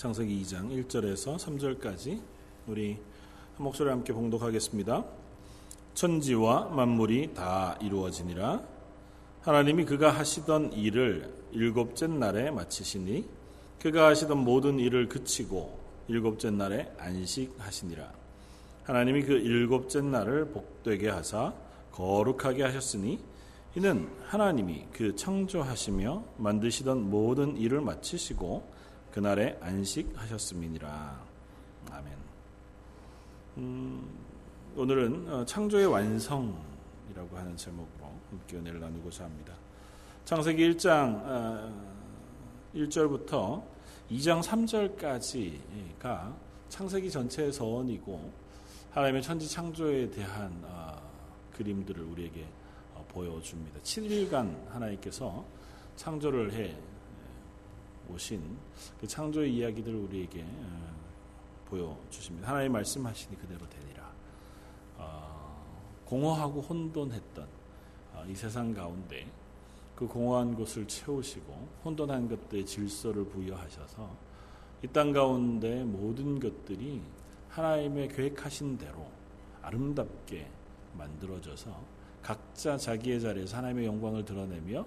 창세기 2장 1절에서 3절까지 우리 한 목소리 함께 봉독하겠습니다. 천지와 만물이 다 이루어지니라 하나님이 그가 하시던 일을 일곱째 날에 마치시니 그가 하시던 모든 일을 그치고 일곱째 날에 안식하시니라 하나님이 그 일곱째 날을 복되게 하사 거룩하게 하셨으니 이는 하나님이 그 창조하시며 만드시던 모든 일을 마치시고 그날에 안식하셨음이니라. 아멘. 음, 오늘은 어, 창조의 완성이라고 하는 제목으로 함께 은혜를 나누고자 합니다. 창세기 1장 1절부터 어, 2장 3절까지가 창세기 전체의 서원이고 하나님의 천지 창조에 대한 어, 그림들을 우리에게 보여줍니다. 7일간 하나님께서 창조를 해 오신 그 창조의 이야기들을 우리에게 어, 보여주십니다. 하나님 말씀하시니 그대로 되니라. 어, 공허하고 혼돈했던 어, 이 세상 가운데 그 공허한 곳을 채우시고 혼돈한 것들의 질서를 부여하셔서 이 땅 가운데 모든 것들이 하나님의 계획하신 대로 아름답게 만들어져서 각자 자기의 자리에서 하나님의 영광을 드러내며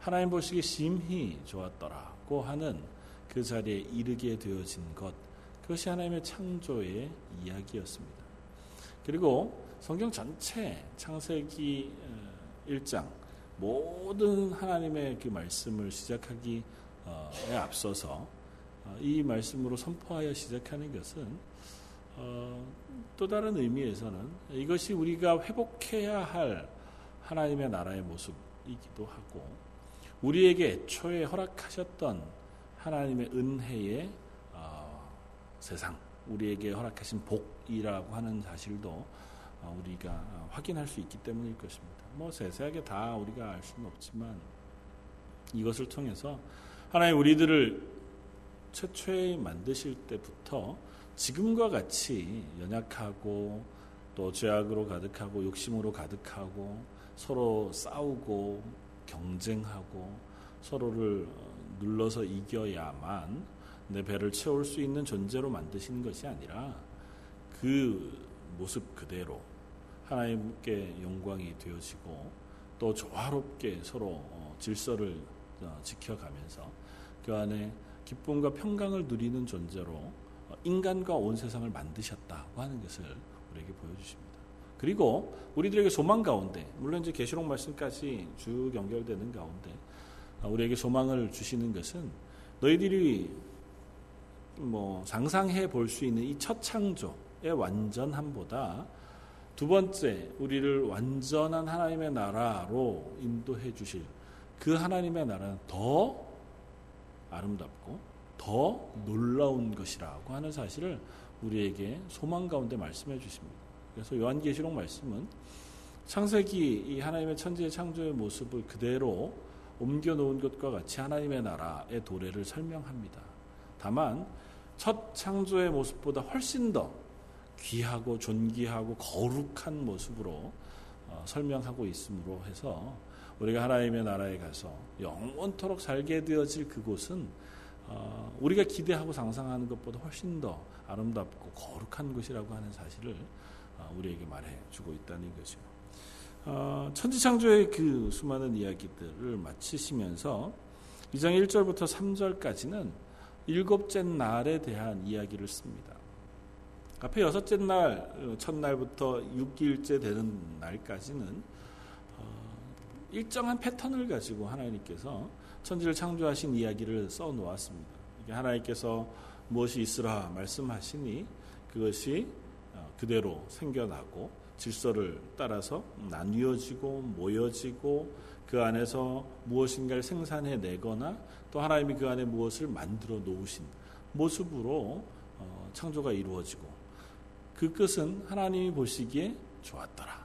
하나님 보시기에 심히 좋았더라. 받고 하는 그 자리에 이르게 되어진 것 그것이 하나님의 창조의 이야기였습니다. 그리고 성경 전체 창세기 1장 어, 모든 하나님의 그 말씀을 시작하기에 앞서서 어, 이 말씀으로 선포하여 시작하는 것은 어, 또 다른 의미에서는 이것이 우리가 회복해야 할 하나님의 나라의 모습이기도 하고 우리에게 애초에 허락하셨던 하나님의 은혜의 어, 세상, 우리에게 허락하신 복이라고 하는 사실도 어, 우리가 확인할 수 있기 때문일 것입니다. 뭐 세세하게 다 우리가 알 수는 없지만 이것을 통해서 하나님 우리들을 최초에 만드실 때부터 지금과 같이 연약하고 또 죄악으로 가득하고 욕심으로 가득하고 서로 싸우고 경쟁하고 서로를 눌러서 이겨야만 내 배를 채울 수 있는 존재로 만드시는 것이 아니라 그 모습 그대로 하나님께 영광이 되어지고 또 조화롭게 서로 어, 질서를 어, 지켜가면서 그 안에 기쁨과 평강을 누리는 존재로 어, 인간과 온 세상을 만드셨다고 하는 것을 우리에게 보여주십니다. 그리고 우리들에게 소망 가운데 물론 이제 계시록 말씀까지 쭉 연결되는 가운데 아, 우리에게 소망을 주시는 것은 너희들이 뭐 상상해 볼 수 있는 이 첫 창조의 완전함보다 두 번째 우리를 완전한 하나님의 나라로 인도해 주실 그 하나님의 나라는 더 아름답고 더 놀라운 것이라고 하는 사실을 우리에게 소망 가운데 말씀해 주십니다. 그래서 요한계시록 말씀은 창세기 이 하나님의 천지의 창조의 모습을 그대로 옮겨 놓은 것과 같이 하나님의 나라의 도래를 설명합니다. 다만 첫 창조의 모습보다 훨씬 더 귀하고 존귀하고 거룩한 모습으로 어, 설명하고 있으므로 해서 우리가 하나님의 나라에 가서 영원토록 살게 되어질 그곳은 어, 우리가 기대하고 상상하는 것보다 훨씬 더 아름답고 거룩한 곳이라고 하는 사실을 아, 우리에게 말해주고 있다는 거죠. 어, 천지창조의 그 수많은 이야기들을 마치시면서 2장 1절부터 3절까지는 일곱째 날에 대한 이야기를 씁니다. 앞에 여섯째 날, 어, 첫날부터 6일째 되는 날까지는 어, 일정한 패턴을 가지고 하나님께서 천지를 창조하신 이야기를 써 놓았습니다. 하나님께서 무엇이 있으라 말씀하시니 그것이 그대로 생겨나고 질서를 따라서 나뉘어지고 모여지고 그 안에서 무엇인가를 생산해 내거나 또 하나님이 그 안에 무엇을 만들어 놓으신 모습으로 어, 창조가 이루어지고 그 끝은 하나님이 보시기에 좋았더라.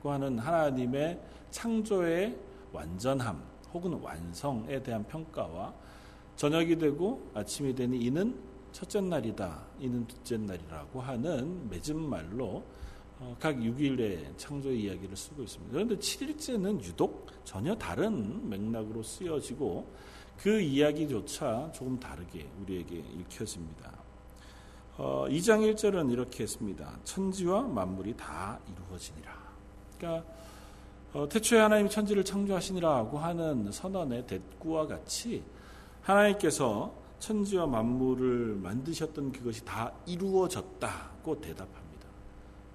고 하는 하나님의 창조의 완전함 혹은 완성에 대한 평가와 저녁이 되고 아침이 되니 이는 첫째 날이다. 이는 둘째 날이라고 하는 맺은 말로 어, 각 6일의 창조 이야기를 쓰고 있습니다. 그런데 7일째는 유독 전혀 다른 맥락으로 쓰여지고 그 이야기조차 조금 다르게 우리에게 읽혀집니다. 어, 2장 1절은 이렇게 했습니다. 천지와 만물이 다 이루어지니라. 그러니까 어, 태초에 하나님이 천지를 창조하시니라고 하는 선언의 대꾸와 같이 하나님께서 천지와 만물을 만드셨던 그것이 다 이루어졌다고 대답합니다.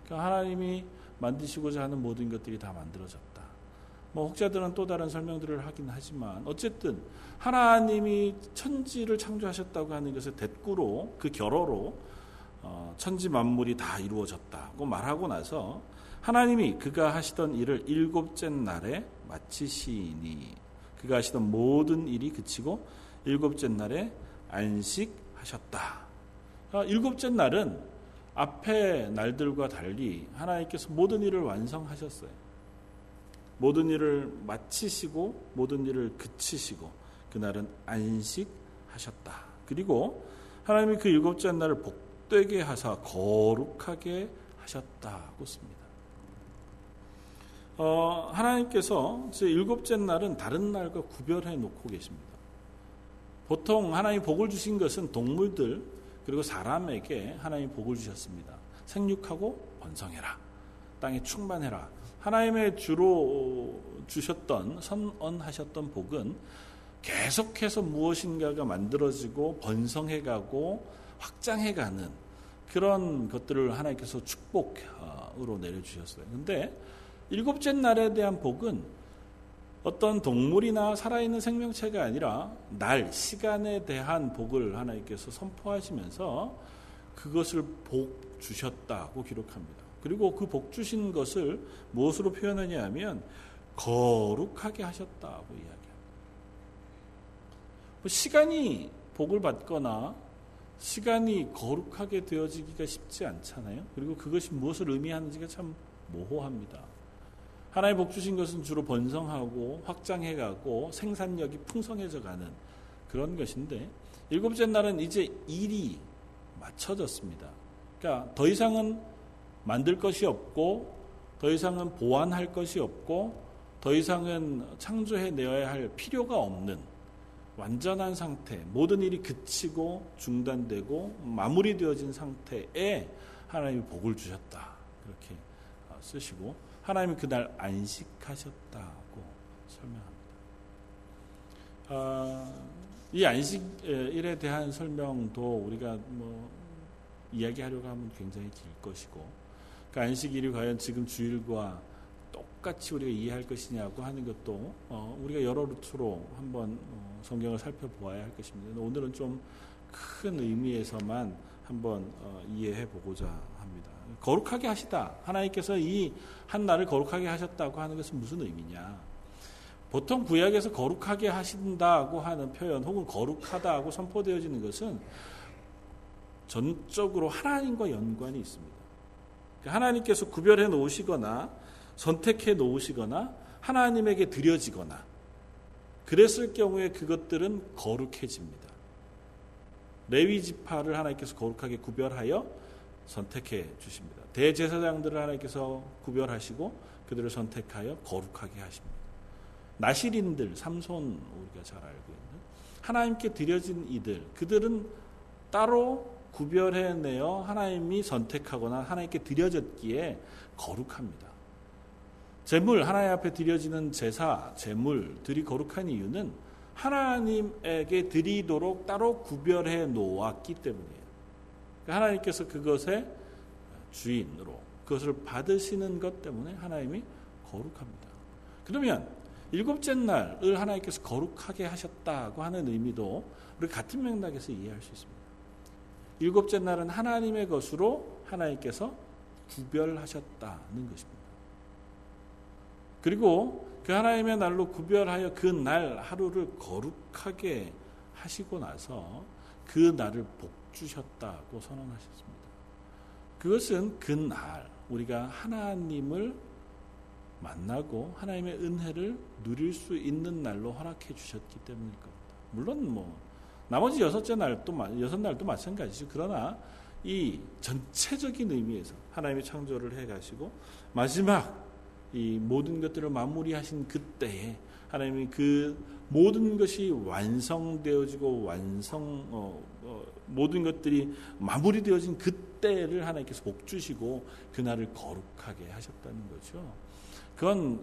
그러니까 하나님이 만드시고자 하는 모든 것들이 다 만들어졌다. 뭐 혹자들은 또 다른 설명들을 하긴 하지만 어쨌든 하나님이 천지를 창조하셨다고 하는 것을 대꾸로 그 결어로 어, 천지 만물이 다 이루어졌다고 말하고 나서 하나님이 그가 하시던 일을 일곱째 날에 마치시니 그가 하시던 모든 일이 그치고 일곱째 날에 안식하셨다. 아, 일곱째 날은 앞의 날들과 달리 하나님께서 모든 일을 완성하셨어요. 모든 일을 마치시고 모든 일을 그치시고 그날은 안식하셨다. 그리고 하나님이 그 일곱째 날을 복되게 하사 거룩하게 하셨다고 씁니다. 어, 하나님께서 일곱째 날은 다른 날과 구별해 놓고 계십니다. 보통 하나님 복을 주신 것은 동물들 그리고 사람에게 하나님 복을 주셨습니다. 생육하고 번성해라. 땅에 충만해라. 하나님의 주로 주셨던 선언하셨던 복은 계속해서 무엇인가가 만들어지고 번성해가고 확장해가는 그런 것들을 하나님께서 축복으로 내려주셨어요. 근데 일곱째 날에 대한 복은 어떤 동물이나 살아있는 생명체가 아니라 날, 시간에 대한 복을 하나님께서 선포하시면서 그것을 복 주셨다고 기록합니다. 그리고 그 복 주신 것을 무엇으로 표현하냐 하면 거룩하게 하셨다고 이야기합니다. 뭐 시간이 복을 받거나 시간이 거룩하게 되어지기가 쉽지 않잖아요. 그리고 그것이 무엇을 의미하는지가 참 모호합니다. 하나님 복 주신 것은 주로 번성하고 확장해가고 생산력이 풍성해져 가는 그런 것인데 일곱째 날은 이제 일이 맞춰졌습니다. 그러니까 더 이상은 만들 것이 없고 더 이상은 보완할 것이 없고 더 이상은 창조해 내어야 할 필요가 없는 완전한 상태, 모든 일이 그치고 중단되고 마무리되어진 상태에 하나님이 복을 주셨다. 그렇게 어, 쓰시고 하나님이 그날 안식하셨다고 설명합니다. 아, 이 안식일에 대한 설명도 우리가 뭐 이야기하려고 하면 굉장히 길 것이고 그 안식일이 과연 지금 주일과 똑같이 우리가 이해할 것이냐고 하는 것도 어, 우리가 여러 루트로 한번 어, 성경을 살펴보아야 할 것입니다. 오늘은 좀 큰 의미에서만 한번 어, 이해해 보고자 합니다. 거룩하게 하시다. 하나님께서 이 한 날을 거룩하게 하셨다고 하는 것은 무슨 의미냐? 보통 구약에서 거룩하게 하신다고 하는 표현 혹은 거룩하다고 선포되어지는 것은 전적으로 하나님과 연관이 있습니다. 그러니까 하나님께서 구별해 놓으시거나 선택해 놓으시거나 하나님에게 드려지거나 그랬을 경우에 그것들은 거룩해집니다. 레위 지파를 하나님께서 거룩하게 구별하여 선택해 주십니다. 대제사장들을 하나님께서 구별하시고 그들을 선택하여 거룩하게 하십니다. 나시린들, 삼손 우리가 잘 알고 있는 하나님께 드려진 이들, 그들은 따로 구별해내어 하나님이 선택하거나 하나님께 드려졌기에 거룩합니다. 제물 하나님 앞에 드려지는 제사, 제물들이 거룩한 이유는 하나님에게 드리도록 따로 구별해 놓았기 때문이에요. 그러니까 하나님께서 그것의 주인으로 그것을 받으시는 것 때문에 하나님이 거룩합니다. 그러면 일곱째 날을 하나님께서 거룩하게 하셨다고 하는 의미도 우리 같은 맥락에서 이해할 수 있습니다. 일곱째 날은 하나님의 것으로 하나님께서 구별하셨다는 것입니다. 그리고 그 하나님의 날로 구별하여 그 날 하루를 거룩하게 하시고 나서 그 날을 복 주셨다고 선언하셨습니다. 그것은 그날 우리가 하나님을 만나고 하나님의 은혜를 누릴 수 있는 날로 허락해 주셨기 때문일 겁니다. 물론 뭐 나머지 여섯째 날도 여섯 날도 마찬가지죠. 그러나 이 전체적인 의미에서 하나님의 창조를 해 가시고 마지막 이 모든 것들을 마무리하신 그때에 하나님이 그 모든 것이 완성되어지고 완성 어, 어, 모든 것들이 마무리되어진 그때를 하나님께서 복 주시고 그날을 거룩하게 하셨다는 거죠. 그건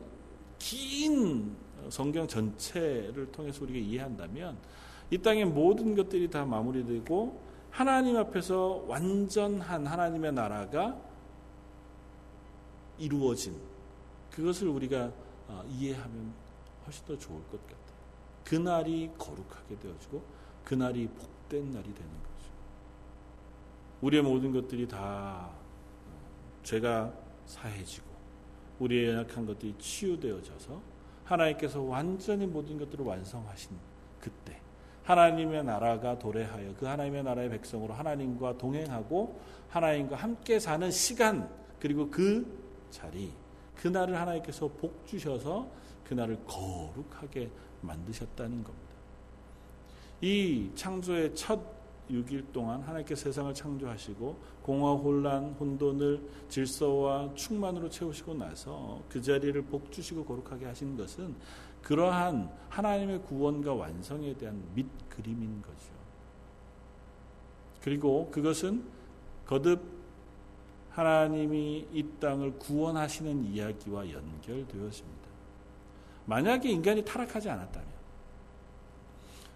긴 성경 전체를 통해서 우리가 이해한다면 이 땅의 모든 것들이 다 마무리되고 하나님 앞에서 완전한 하나님의 나라가 이루어진 그것을 우리가 어, 이해하면 훨씬 더 좋을 것 같아요. 그날이 거룩하게 되어지고 그날이 복된 날이 되는 거죠. 우리의 모든 것들이 다 어, 죄가 사해지고 우리의 연약한 것들이 치유되어져서 하나님께서 완전히 모든 것들을 완성하신 그때 하나님의 나라가 도래하여 그 하나님의 나라의 백성으로 하나님과 동행하고 하나님과 함께 사는 시간 그리고 그 자리 그날을 하나님께서 복 주셔서 그날을 거룩하게 만드셨다는 겁니다. 이 창조의 첫 6일 동안 하나님께서 세상을 창조하시고 공화 혼란 혼돈을 질서와 충만으로 채우시고 나서 그 자리를 복 주시고 거룩하게 하신 것은 그러한 하나님의 구원과 완성에 대한 밑 그림인 거죠. 그리고 그것은 거듭 하나님이 이 땅을 구원하시는 이야기와 연결되었습니다. 만약에 인간이 타락하지 않았다면,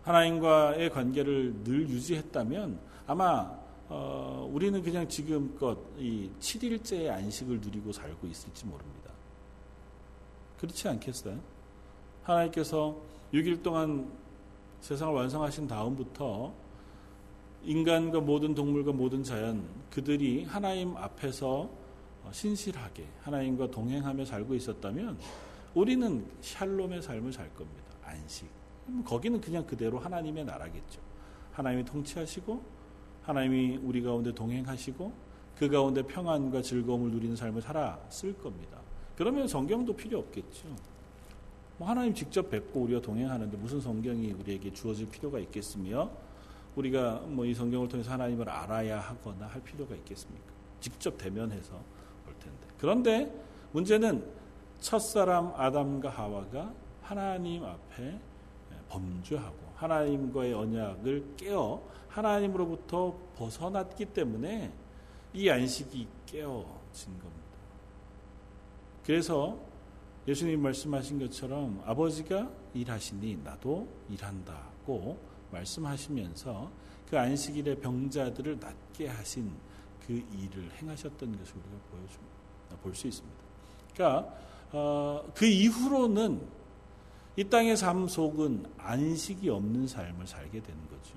하나님과의 관계를 늘 유지했다면, 아마 어, 우리는 그냥 지금껏 이 7일째의 안식을 누리고 살고 있을지 모릅니다. 그렇지 않겠어요? 하나님께서 6일 동안 세상을 완성하신 다음부터 인간과 모든 동물과 모든 자연 그들이 하나님 앞에서 신실하게 하나님과 동행하며 살고 있었다면 우리는 샬롬의 삶을 살 겁니다. 안식. 거기는 그냥 그대로 하나님의 나라겠죠. 하나님이 통치하시고 하나님이 우리 가운데 동행하시고 그 가운데 평안과 즐거움을 누리는 삶을 살았을 겁니다. 그러면 성경도 필요 없겠죠. 뭐 하나님 직접 뵙고 우리가 동행하는데 무슨 성경이 우리에게 주어질 필요가 있겠으며 우리가 뭐 이 성경을 통해서 하나님을 알아야 하거나 할 필요가 있겠습니까? 직접 대면해서 볼 텐데. 그런데 문제는 첫사람 아담과 하와가 하나님 앞에 범죄하고 하나님과의 언약을 깨어 하나님으로부터 벗어났기 때문에 이 안식이 깨어진 겁니다. 그래서 예수님 말씀하신 것처럼 아버지가 일하시니 나도 일한다고 말씀하시면서 그 안식일의 병자들을 낫게 하신 그 일을 행하셨던 것을 우리가 보여줍니다. 볼 수 있습니다. 그러니까 어, 그 이후로는 이 땅의 삶 속은 안식이 없는 삶을 살게 되는 거죠.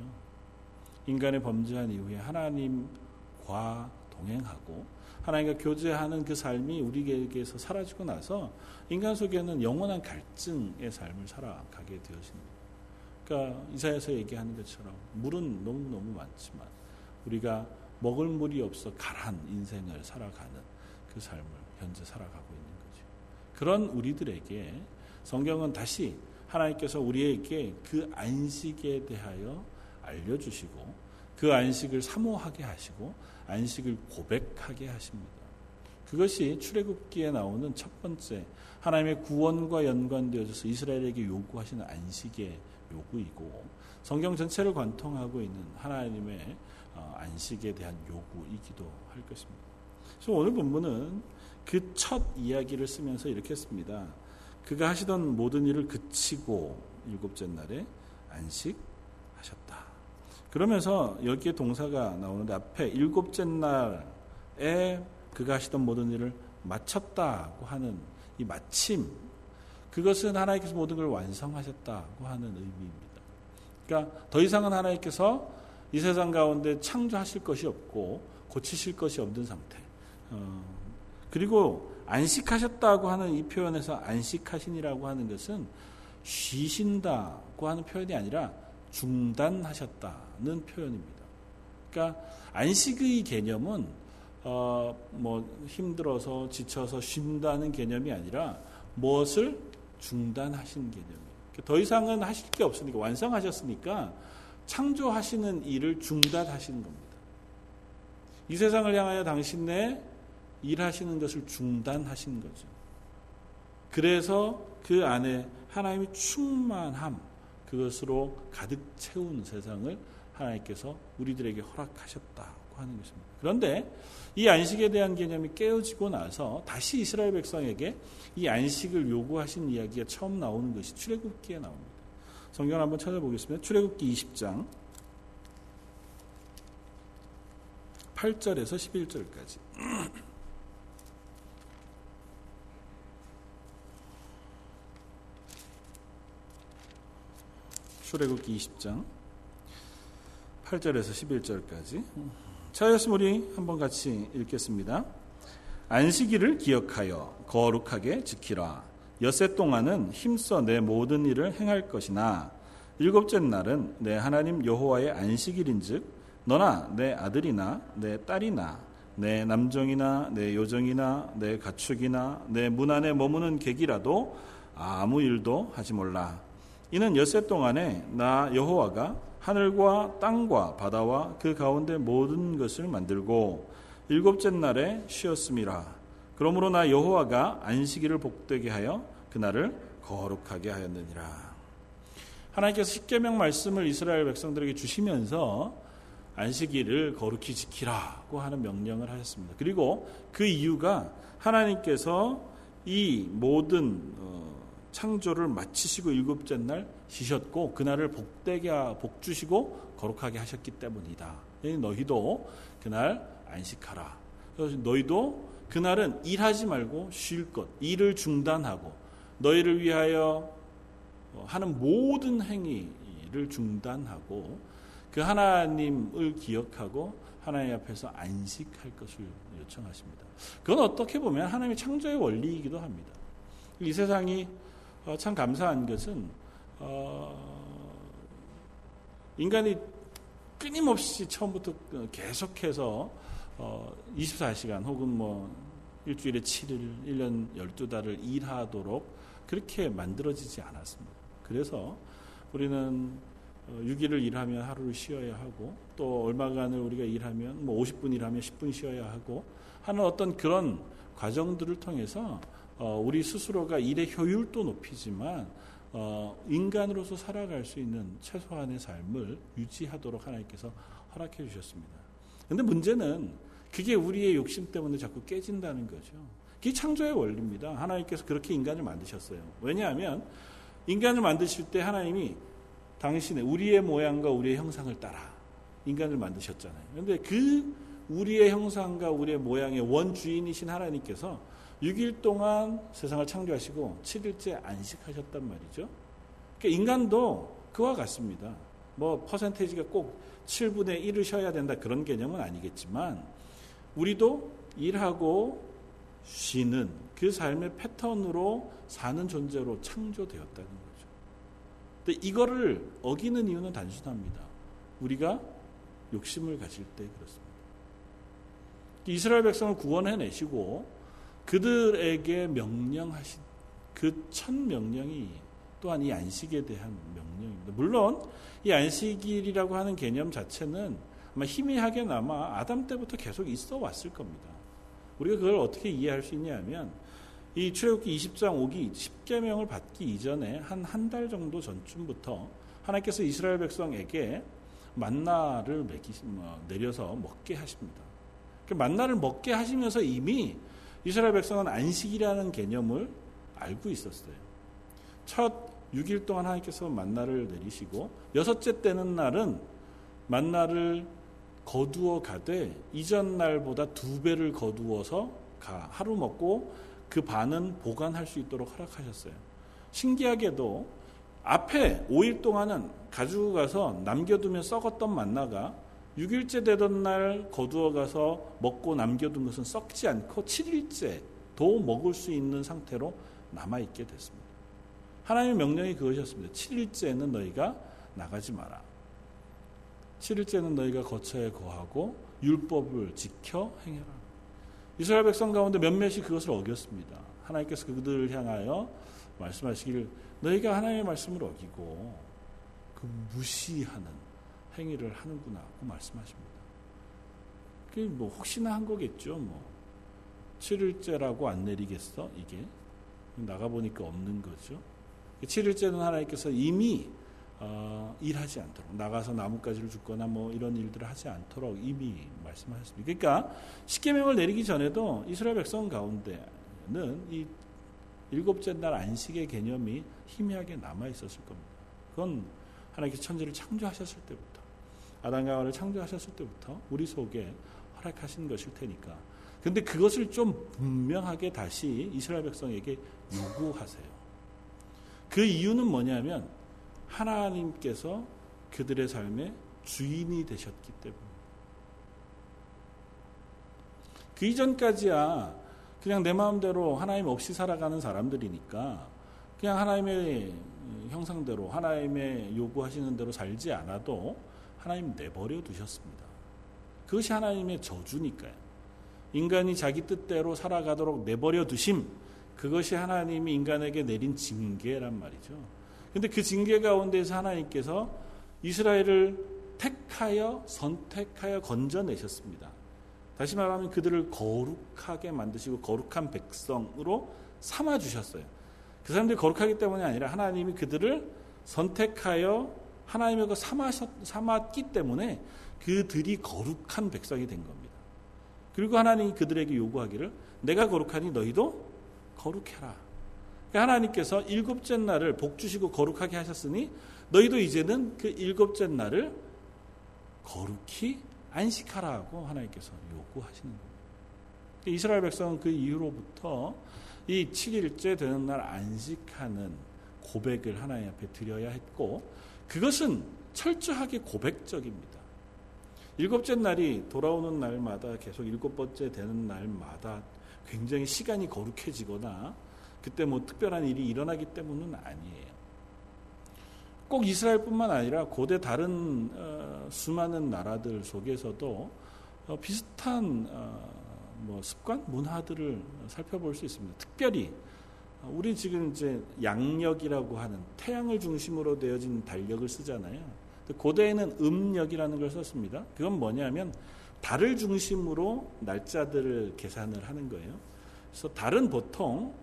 인간의 범죄한 이후에 하나님과 동행하고 하나님과 교제하는 그 삶이 우리에게서 사라지고 나서 인간 속에는 영원한 갈증의 삶을 살아가게 되어집니다. 그러니까 이사야서 얘기하는 것처럼 물은 너무너무 많지만 우리가 먹을 물이 없어 가란 인생을 살아가는 그 삶을 현재 살아가고 있는. 그런 우리들에게 성경은 다시 하나님께서 우리에게 그 안식에 대하여 알려주시고 그 안식을 사모하게 하시고 안식을 고백하게 하십니다. 그것이 출애굽기에 나오는 첫 번째 하나님의 구원과 연관되어져서 이스라엘에게 요구하시는 안식의 요구이고 성경 전체를 관통하고 있는 하나님의 어, 안식에 대한 요구이기도 할 것입니다. 그래서 오늘 본문은 그 첫 이야기를 쓰면서 이렇게 씁니다. 그가 하시던 모든 일을 그치고 일곱째 날에 안식하셨다. 그러면서 여기에 동사가 나오는데 앞에 일곱째 날에 그가 하시던 모든 일을 마쳤다고 하는 이 마침 그것은 하나님께서 모든 걸 완성하셨다고 하는 의미입니다. 그러니까 더 이상은 하나님께서 이 세상 가운데 창조하실 것이 없고 고치실 것이 없는 상태. 어, 그리고 안식하셨다고 하는 이 표현에서 안식하신이라고 하는 것은 쉬신다고 하는 표현이 아니라 중단하셨다는 표현입니다. 그러니까 안식의 개념은 어, 뭐 힘들어서 지쳐서 쉰다는 개념이 아니라 무엇을 중단하신 개념이에요. 그러니까 더 이상은 하실 게 없으니까 완성하셨으니까 창조하시는 일을 중단하시는 겁니다. 이 세상을 향하여 당신네 일하시는 것을 중단하신 거죠. 그래서 그 안에 하나님이 충만함 그것으로 가득 채운 세상을 하나님께서 우리들에게 허락하셨다고 하는 것입니다. 그런데 이 안식에 대한 개념이 깨어지고 나서 다시 이스라엘 백성에게 이 안식을 요구하신 이야기가 처음 나오는 것이 출애굽기에 나옵니다. 성경 한번 찾아보겠습니다. 출애굽기 20장 8절에서 11절까지. 출애굽기 20장 8절에서 11절까지. 차였으면 우리 한번 같이 읽겠습니다. 안식일을 기억하여 거룩하게 지키라. 엿새 동안은 힘써 내 모든 일을 행할 것이나 일곱째 날은 내 하나님 여호와의 안식일인즉 너나 내 아들이나 내 딸이나 내 남종이나 내 요정이나 내 가축이나 내 문 안에 머무는 객이라도 아무 일도 하지 몰라. 이는 엿새 동안에 나 여호와가 하늘과 땅과 바다와 그 가운데 모든 것을 만들고 일곱째 날에 쉬었음이라. 그러므로 나 여호와가 안식일을 복되게 하여 그날을 거룩하게 하였느니라. 하나님께서 십계명 말씀을 이스라엘 백성들에게 주시면서 안식일을 거룩히 지키라고 하는 명령을 하셨습니다. 그리고 그 이유가 하나님께서 이 모든 어, 창조를 마치시고 일곱째 날 쉬셨고 그날을 복되게 복 주시고 거룩하게 하셨기 때문이다. 너희도 그날 안식하라. 그래서 너희도 그날은 일하지 말고 쉴 것, 일을 중단하고 너희를 위하여 하는 모든 행위를 중단하고 그 하나님을 기억하고 하나님 앞에서 안식할 것을 요청하십니다. 그건 어떻게 보면 하나님의 창조의 원리이기도 합니다. 이 세상이 어, 참 감사한 것은 어, 인간이 끊임없이 처음부터 계속해서 24시간 어, 혹은 뭐 일주일에 7일, 1년 12달을 일하도록 그렇게 만들어지지 않았습니다. 그래서 우리는 6일을 일하면 하루를 쉬어야 하고 또 얼마간을 우리가 일하면 뭐 50분 일하면 10분 쉬어야 하고 하는 어떤 그런 과정들을 통해서 우리 스스로가 일의 효율도 높이지만 어, 인간으로서 살아갈 수 있는 최소한의 삶을 유지하도록 하나님께서 허락해 주셨습니다. 그런데 문제는 그게 우리의 욕심 때문에 자꾸 깨진다는 거죠. 그게 창조의 원리입니다. 하나님께서 그렇게 인간을 만드셨어요. 왜냐하면 인간을 만드실 때 하나님이 당신의 우리의 모양과 우리의 형상을 따라 인간을 만드셨잖아요. 그런데 그 우리의 형상과 우리의 모양의 원주인이신 하나님께서 6일 동안 세상을 창조하시고 7일째 안식하셨단 말이죠. 그러니까 인간도 그와 같습니다. 뭐 퍼센테이지가 꼭 7분의 1을 쉬어야 된다 그런 개념은 아니겠지만 우리도 일하고 쉬는 그 삶의 패턴으로 사는 존재로 창조되었다는 거죠. 근데 이거를 어기는 이유는 단순합니다. 우리가 욕심을 가질 때 그렇습니다. 이스라엘 백성을 구원해내시고 그들에게 명령하신 그 첫 명령이 또한 이 안식에 대한 명령입니다. 물론 이 안식일이라고 하는 개념 자체는 아마 희미하게나마 아담 때부터 계속 있어 왔을 겁니다. 우리가 그걸 어떻게 이해할 수 있냐면 이 출애굽기 20장 5기 10계명을 받기 이전에 한 한 달 정도 전쯤부터 하나님께서 이스라엘 백성에게 만나를 뭐 내려서 먹게 하십니다. 그 만나를 먹게 하시면서 이미 이스라엘 백성은 안식이라는 개념을 알고 있었어요. 첫 6일 동안 하나님께서 만나를 내리시고 여섯째 때는 날은 만나를 거두어 가되 이전 날보다 두 배를 거두어서 가 하루 먹고 그 반은 보관할 수 있도록 허락하셨어요. 신기하게도 앞에 5일 동안은 가지고 가서 남겨두면 썩었던 만나가 6일째 되던 날 거두어 가서 먹고 남겨둔 것은 썩지 않고 7일째도 먹을 수 있는 상태로 남아있게 됐습니다. 하나님의 명령이 그것이었습니다. 7일째는 너희가 나가지 마라. 7일째는 너희가 거처에 거하고 율법을 지켜 행해라. 이스라엘 백성 가운데 몇몇이 그것을 어겼습니다. 하나님께서 그들을 향하여 말씀하시길 너희가 하나님의 말씀을 어기고 그 무시하는 행위를 하는구나고 말씀하십니다. 그게 뭐 혹시나 한 거겠죠. 뭐 7일째라고 안 내리겠어 이게 나가 보니까 없는 거죠. 7일째는 하나님께서 이미 어, 일하지 않도록 나가서 나뭇가지를 줍거나 뭐 이런 일들을 하지 않도록 이미 말씀하셨습니다. 그러니까 십계명을 내리기 전에도 이스라엘 백성 가운데는 이 일곱째 날 안식의 개념이 희미하게 남아 있었을 겁니다. 그건 하나님께서 천지를 창조하셨을 때부터 아담과 하와를 창조하셨을 때부터 우리 속에 허락하신 것일 테니까. 근데 그것을 좀 분명하게 다시 이스라엘 백성에게 요구하세요. 그 이유는 뭐냐면 하나님께서 그들의 삶의 주인이 되셨기 때문에. 그 이전까지야 그냥 내 마음대로 하나님 없이 살아가는 사람들이니까 그냥 하나님의 형상대로 하나님의 요구하시는 대로 살지 않아도 하나님 내버려 두셨습니다. 그것이 하나님의 저주니까요. 인간이 자기 뜻대로 살아가도록 내버려 두심 그것이 하나님이 인간에게 내린 징계란 말이죠. 근데 그 징계 가운데서 하나님께서 이스라엘을 택하여 선택하여 건져내셨습니다. 다시 말하면 그들을 거룩하게 만드시고 거룩한 백성으로 삼아 주셨어요. 그 사람들이 거룩하기 때문이 아니라 하나님이 그들을 선택하여 하나님의 그 삼아셨, 삼았기 때문에 그들이 거룩한 백성이 된 겁니다. 그리고 하나님이 그들에게 요구하기를 내가 거룩하니 너희도 거룩해라. 그러니까 하나님께서 일곱째 날을 복 주시고 거룩하게 하셨으니 너희도 이제는 그 일곱째 날을 거룩히 안식하라고 하나님께서 요구하시는 겁니다. 그러니까 이스라엘 백성은 그 이후로부터 이 7일째 되는 날 안식하는 고백을 하나님 앞에 드려야 했고 그것은 철저하게 고백적입니다. 일곱째 날이 돌아오는 날마다 계속 일곱 번째 되는 날마다 굉장히 시간이 거룩해지거나 그때 뭐 특별한 일이 일어나기 때문은 아니에요. 꼭 이스라엘뿐만 아니라 고대 다른 어, 수많은 나라들 속에서도 어, 비슷한 어, 뭐 습관, 문화들을 살펴볼 수 있습니다. 특별히 어, 우리 지금 이제 양력이라고 하는 태양을 중심으로 되어진 달력을 쓰잖아요. 고대에는 음력이라는 걸 썼습니다. 그건 뭐냐면 달을 중심으로 날짜들을 계산을 하는 거예요. 그래서 달은 보통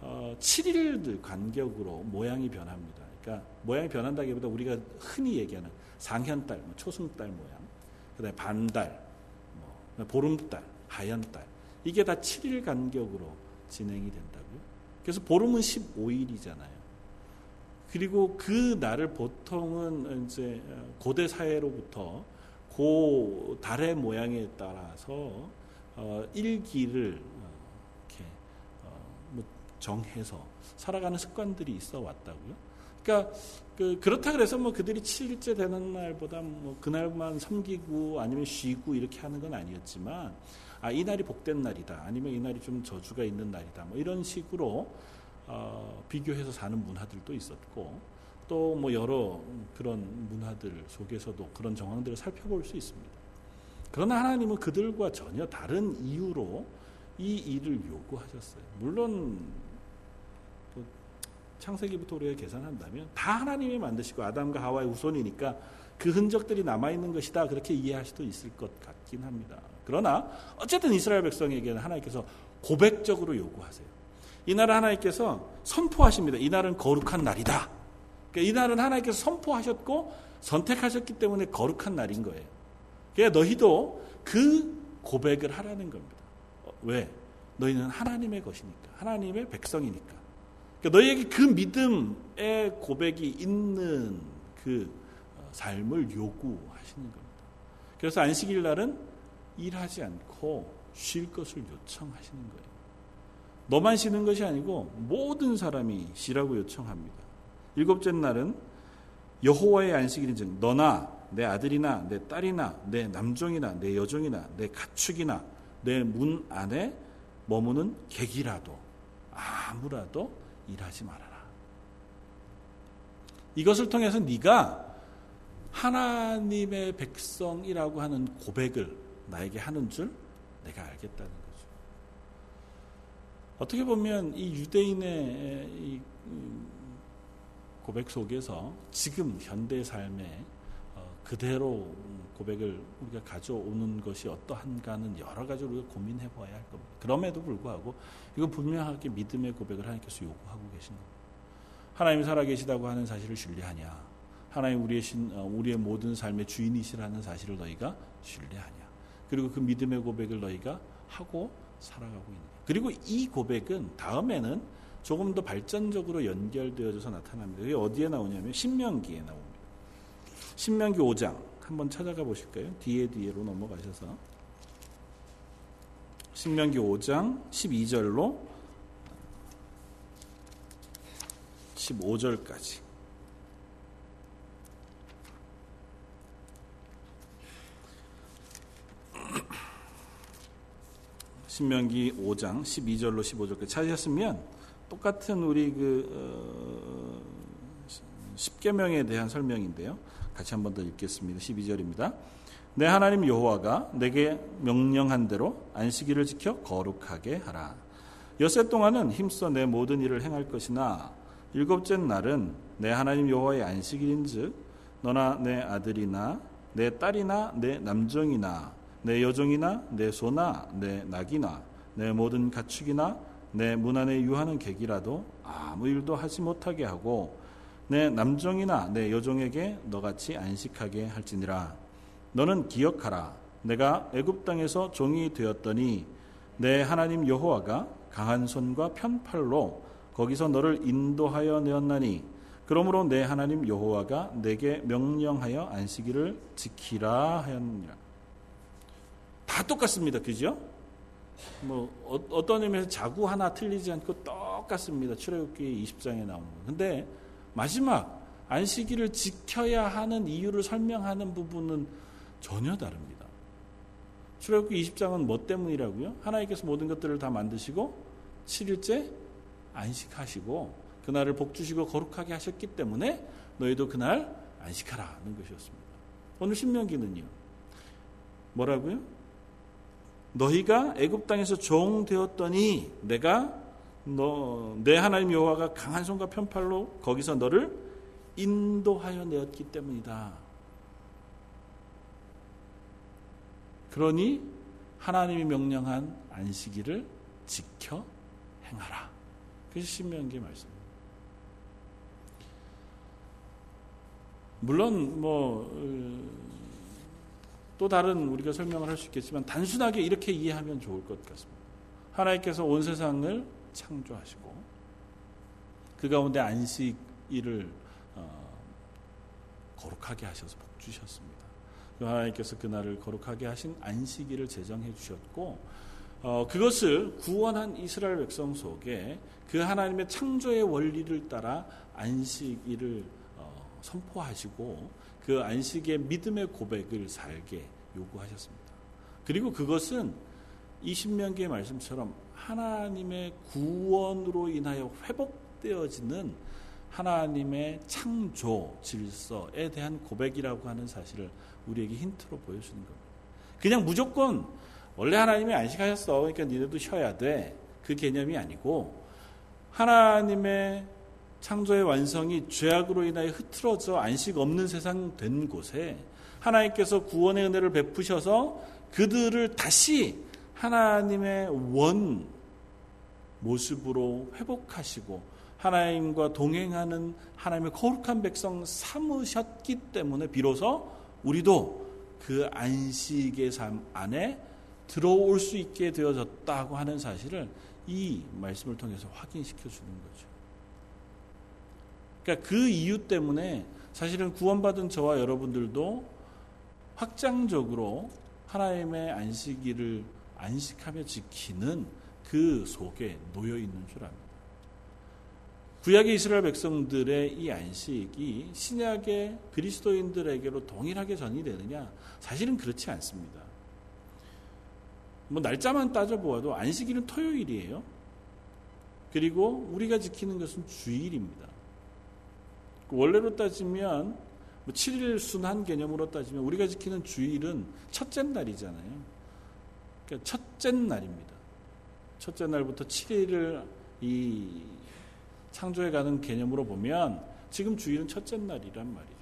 어, 7일 간격으로 모양이 변합니다. 그러니까 모양이 변한다기보다 우리가 흔히 얘기하는 상현달, 뭐 초승달 모양, 그다음에 반달, 뭐 보름달, 하연달 이게 다 7일 간격으로 진행이 된다고요. 그래서 보름은 15일이잖아요. 그리고 그 날을 보통은 이제 고대 사회로부터 그 달의 모양에 따라서 어, 일기를 어, 이렇게 어, 뭐 정해서 살아가는 습관들이 있어 왔다고요. 그러니까 그 그렇다 그래서 뭐 그들이 7일째 되는 날보다 뭐 그날만 섬기고 아니면 쉬고 이렇게 하는 건 아니었지만 아, 이 날이 복된 날이다. 아니면 이 날이 좀 저주가 있는 날이다. 뭐 이런 식으로 어, 비교해서 사는 문화들도 있었고 또 뭐 여러 그런 문화들 속에서도 그런 정황들을 살펴볼 수 있습니다. 그러나 하나님은 그들과 전혀 다른 이유로 이 일을 요구하셨어요. 물론 창세기부터 우리가 계산한다면 다 하나님이 만드시고 아담과 하와의 우손이니까 그 흔적들이 남아 있는 것이다 그렇게 이해할 수도 있을 것 같긴 합니다. 그러나 어쨌든 이스라엘 백성에게는 하나님께서 고백적으로 요구하세요. 이 날은 하나님께서 선포하십니다. 이 날은 거룩한 날이다. 그러니까 이 날은 하나님께서 선포하셨고 선택하셨기 때문에 거룩한 날인 거예요. 그러니까 너희도 그 고백을 하라는 겁니다. 어, 왜? 너희는 하나님의 것이니까. 하나님의 백성이니까. 그러니까 너희에게 그 믿음의 고백이 있는 그 어, 삶을 요구하시는 겁니다. 그래서 안식일 날은 일하지 않고 쉴 것을 요청하시는 거예요. 너만 쉬는 것이 아니고 모든 사람이 쉬라고 요청합니다. 일곱째 날은 여호와의 안식일인즉 너나 내 아들이나 내 딸이나 내 남종이나 내 여종이나 내 가축이나 내 문 안에 머무는 객이라도 아무라도 일하지 말아라. 이것을 통해서 네가 하나님의 백성이라고 하는 고백을 나에게 하는 줄 내가 알겠다는 거죠. 어떻게 보면 이 유대인의 이 고백 속에서 지금 현대 삶에 어, 그대로 고백을 우리가 가져오는 것이 어떠한가는 여러 가지로 우리가 고민해 봐야 할 겁니다. 그럼에도 불구하고 이건 분명하게 믿음의 고백을 하나님께서 요구하고 계신 겁니다. 하나님이 살아계시다고 하는 사실을 신뢰하냐? 하나님 우리의 신, 어, 우리의 모든 삶의 주인이시라는 사실을 너희가 신뢰하냐? 그리고 그 믿음의 고백을 너희가 하고 살아가고 있느냐? 그리고 이 고백은 다음에는 조금 더 발전적으로 연결되어져서 나타납니다. 이게 어디에 나오냐면 신명기에 나옵니다. 신명기 5장 한번 찾아가 보실까요? 뒤에 뒤에로 넘어가셔서 신명기 5장 12절로 15절까지 신명기 5장 12절로 15절까지 찾으셨으면 똑같은 우리 그 어, 10계명에 대한 설명인데요. 같이 한 번 더 읽겠습니다. 12절입니다. 내 하나님 여호와가 내게 명령한 대로 안식일을 지켜 거룩하게 하라. 여세 동안은 힘써 내 모든 일을 행할 것이나 일곱째 날은 내 하나님 여호와의 안식일인즉 너나 내 아들이나 내 딸이나 내 남종이나 내 여종이나 내 소나 내 낙이나 내 모든 가축이나 내 문 안에 유하는 객이라도 아무 일도 하지 못하게 하고 내 남종이나 내 여종에게 너같이 안식하게 할지니라. 너는 기억하라. 내가 애굽 땅에서 종이 되었더니 내 하나님 여호와가 강한 손과 편팔로 거기서 너를 인도하여 내었나니 그러므로 내 하나님 여호와가 내게 명령하여 안식일을 지키라 하였느니라 다 똑같습니다. 그죠? 뭐 어, 떤 의미에서 자구 하나 틀리지 않고 똑같습니다. 출애굽기 20장에 나오는 거. 근데 마지막 안식일을 지켜야 하는 이유를 설명하는 부분은 전혀 다릅니다. 출애굽기 20장은 뭐 때문이라고요? 하나님께서 모든 것들을 다 만드시고 7일째 안식하시고 그날을 복 주시고 거룩하게 하셨기 때문에 너희도 그날 안식하라는 것이었습니다. 오늘 신명기는요. 뭐라고요? 너희가 애굽 땅에서 종 되었더니 내가 너 내 하나님 여호와가 강한 손과 편팔로 거기서 너를 인도하여 내었기 때문이다. 그러니 하나님이 명령한 안식일을 지켜 행하라. 그것이 신명기 말씀입니다. 물론 뭐 또 다른 우리가 설명을 할 수 있겠지만 단순하게 이렇게 이해하면 좋을 것 같습니다. 하나님께서 온 세상을 창조하시고 그 가운데 안식일을 어, 거룩하게 하셔서 복 주셨습니다. 그 하나님께서 그날을 거룩하게 하신 안식일을 제정해 주셨고 어, 그것을 구원한 이스라엘 백성 속에 그 하나님의 창조의 원리를 따라 안식일을 어, 선포하시고 그 안식의 믿음의 고백을 살게 요구하셨습니다. 그리고 그것은 이 신명기의 말씀처럼 하나님의 구원으로 인하여 회복되어지는 하나님의 창조 질서에 대한 고백이라고 하는 사실을 우리에게 힌트로 보여주는 겁니다. 그냥 무조건 원래 하나님이 안식하셨어. 그러니까 니네도 쉬어야 돼. 그 개념이 아니고 하나님의 창조의 완성이 죄악으로 인하여 흐트러져 안식 없는 세상 된 곳에 하나님께서 구원의 은혜를 베푸셔서 그들을 다시 하나님의 원 모습으로 회복하시고 하나님과 동행하는 하나님의 거룩한 백성 삼으셨기 때문에 비로소 우리도 그 안식의 삶 안에 들어올 수 있게 되어졌다고 하는 사실을 이 말씀을 통해서 확인시켜 주는 거죠. 그러니까 그 이유 때문에 사실은 구원받은 저와 여러분들도 확장적으로 하나님의 안식일을 안식하며 지키는 그 속에 놓여 있는 줄 압니다. 구약의 이스라엘 백성들의 이 안식이 신약의 그리스도인들에게로 동일하게 전이되느냐? 사실은 그렇지 않습니다. 뭐 날짜만 따져보아도 안식일은 토요일이에요. 그리고 우리가 지키는 것은 주일입니다. 원래로 따지면 뭐 7일 순한 개념으로 따지면 우리가 지키는 주일은 첫째 날이잖아요. 그러니까 첫째 날입니다. 첫째 날부터 7일을 이 창조해 가는 개념으로 보면 지금 주일은 첫째 날이란 말이죠.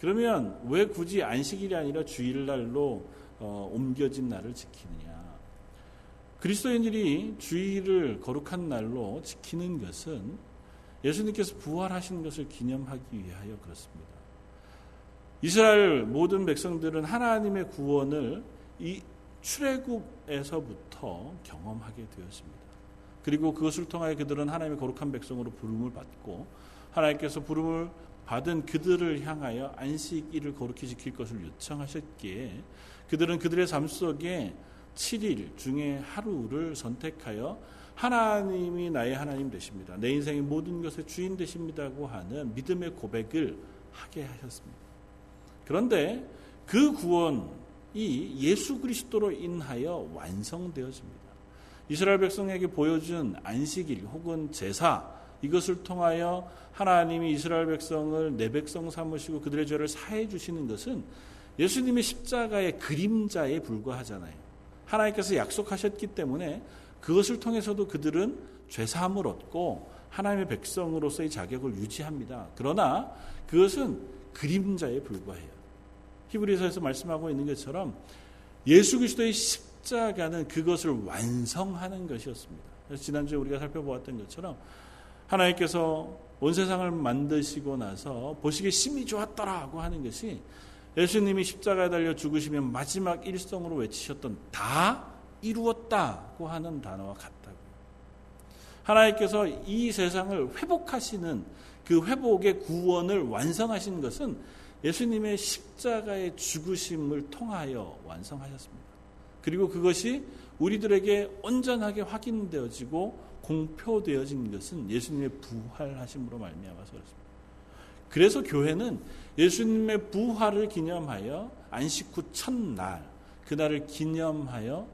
그러면 왜 굳이 안식일이 아니라 주일날로 어, 옮겨진 날을 지키느냐? 그리스도인들이 주일을 거룩한 날로 지키는 것은 예수님께서 부활하신 것을 기념하기 위하여 그렇습니다. 이스라엘 모든 백성들은 하나님의 구원을 이 출애굽에서부터 경험하게 되었습니다. 그리고 그것을 통하여 그들은 하나님의 거룩한 백성으로 부름을 받고 하나님께서 부름을 받은 그들을 향하여 안식일을 거룩히 지킬 것을 요청하셨기에 그들은 그들의 삶 속에 7일 중에 하루를 선택하여 하나님이 나의 하나님 되십니다. 내 인생의 모든 것의 주인 되십니다고 하는 믿음의 고백을 하게 하셨습니다. 그런데 그 구원이 예수 그리스도로 인하여 완성되어집니다. 이스라엘 백성에게 보여준 안식일 혹은 제사 이것을 통하여 하나님이 이스라엘 백성을 내 백성 삼으시고 그들의 죄를 사해 주시는 것은 예수님의 십자가의 그림자에 불과하잖아요. 하나님께서 약속하셨기 때문에 그것을 통해서도 그들은 죄사함을 얻고 하나님의 백성으로서의 자격을 유지합니다. 그러나 그것은 그림자에 불과해요. 히브리서에서 말씀하고 있는 것처럼 예수 그리스도의 십자가는 그것을 완성하는 것이었습니다. 지난주에 우리가 살펴보았던 것처럼 하나님께서 온 세상을 만드시고 나서 보시기에 심히 좋았더라고 하는 것이 예수님이 십자가에 달려 죽으시면 마지막 일성으로 외치셨던 다 이루었다고 하는 단어와 같다고. 하나님께서 이 세상을 회복하시는 그 회복의 구원을 완성하신 것은 예수님의 십자가의 죽으심을 통하여 완성하셨습니다. 그리고 그것이 우리들에게 온전하게 확인되어지고 공표되어진 것은 예수님의 부활하심으로 말미암아서 그렇습니다. 그래서 교회는 예수님의 부활을 기념하여 안식 후 첫날 그날을 기념하여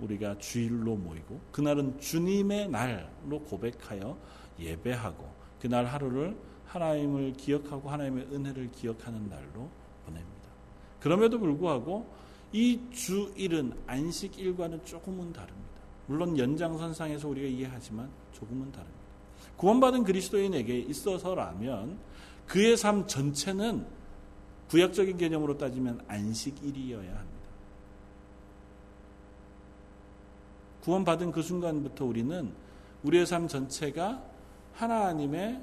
우리가 주일로 모이고 그날은 주님의 날로 고백하여 예배하고 그날 하루를 하나님을 기억하고 하나님의 은혜를 기억하는 날로 보냅니다. 그럼에도 불구하고 이 주일은 안식일과는 조금은 다릅니다. 물론 연장선상에서 우리가 이해하지만 조금은 다릅니다. 구원받은 그리스도인에게 있어서라면 그의 삶 전체는 구약적인 개념으로 따지면 안식일이어야 합니다. 구원받은 그 순간부터 우리는 우리의 삶 전체가 하나님의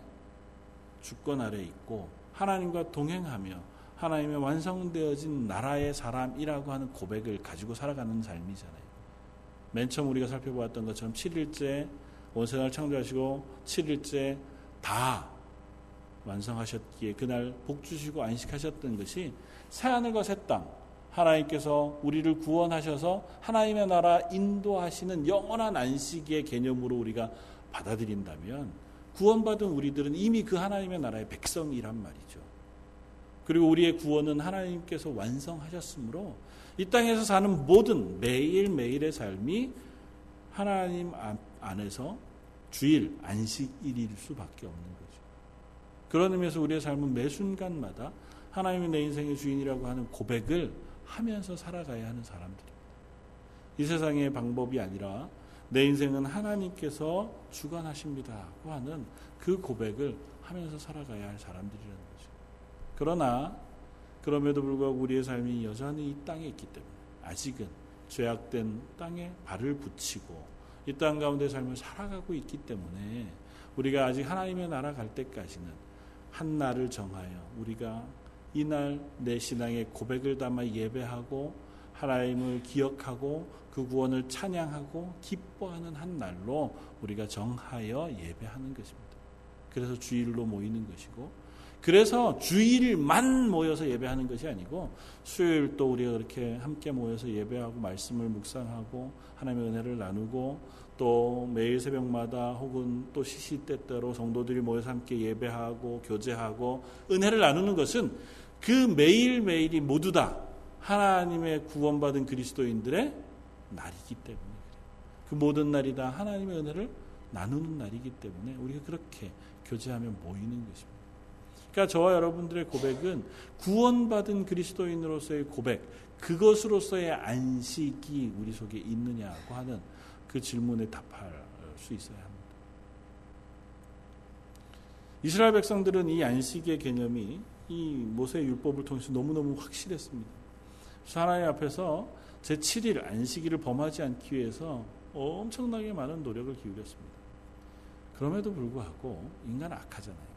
주권 아래 있고 하나님과 동행하며 하나님의 완성되어진 나라의 사람이라고 하는 고백을 가지고 살아가는 삶이잖아요. 맨 처음 우리가 살펴보았던 것처럼 7일째 온 세상을 창조하시고 7일째 다 완성하셨기에 그날 복 주시고 안식하셨던 것이 새하늘과 새 땅 하나님께서 우리를 구원하셔서 하나님의 나라 인도하시는 영원한 안식의 개념으로 우리가 받아들인다면 구원받은 우리들은 이미 그 하나님의 나라의 백성이란 말이죠. 그리고 우리의 구원은 하나님께서 완성하셨으므로 이 땅에서 사는 모든 매일매일의 삶이 하나님 안에서 주일, 안식일일 수밖에 없는 거죠. 그런 의미에서 우리의 삶은 매 순간마다 하나님이 내 인생의 주인이라고 하는 고백을 하면서 살아가야 하는 사람들입니다. 이 세상의 방법이 아니라 내 인생은 하나님께서 주관하십니다고 하는 그 고백을 하면서 살아가야 할 사람들이라는 거죠. 그러나 그럼에도 불구하고 우리의 삶이 여전히 이 땅에 있기 때문에 아직은 죄악된 땅에 발을 붙이고 이 땅 가운데 삶을 살아가고 있기 때문에 우리가 아직 하나님의 나라 갈 때까지는 한 날을 정하여 우리가 이날 내 신앙의 고백을 담아 예배하고 하나님을 기억하고 그 구원을 찬양하고 기뻐하는 한 날로 우리가 정하여 예배하는 것입니다. 그래서 주일로 모이는 것이고 그래서 주일만 모여서 예배하는 것이 아니고 수요일 또 우리가 그렇게 함께 모여서 예배하고 말씀을 묵상하고 하나님의 은혜를 나누고 또 매일 새벽마다 혹은 또 시시때때로 성도들이 모여서 함께 예배하고 교제하고 은혜를 나누는 것은 그 매일매일이 모두 다 하나님의 구원받은 그리스도인들의 날이기 때문에 그 모든 날이 다 하나님의 은혜를 나누는 날이기 때문에 우리가 그렇게 교제하며 모이는 것입니다. 그러니까 저와 여러분들의 고백은 구원받은 그리스도인으로서의 고백, 그것으로서의 안식이 우리 속에 있느냐고 하는 그 질문에 답할 수 있어야 합니다. 이스라엘 백성들은 이 안식의 개념이 이 모세 율법을 통해서 너무너무 확실했습니다. 하나님 앞에서 제 7일 안식일을 범하지 않기 위해서 엄청나게 많은 노력을 기울였습니다. 그럼에도 불구하고 인간은 악하잖아요.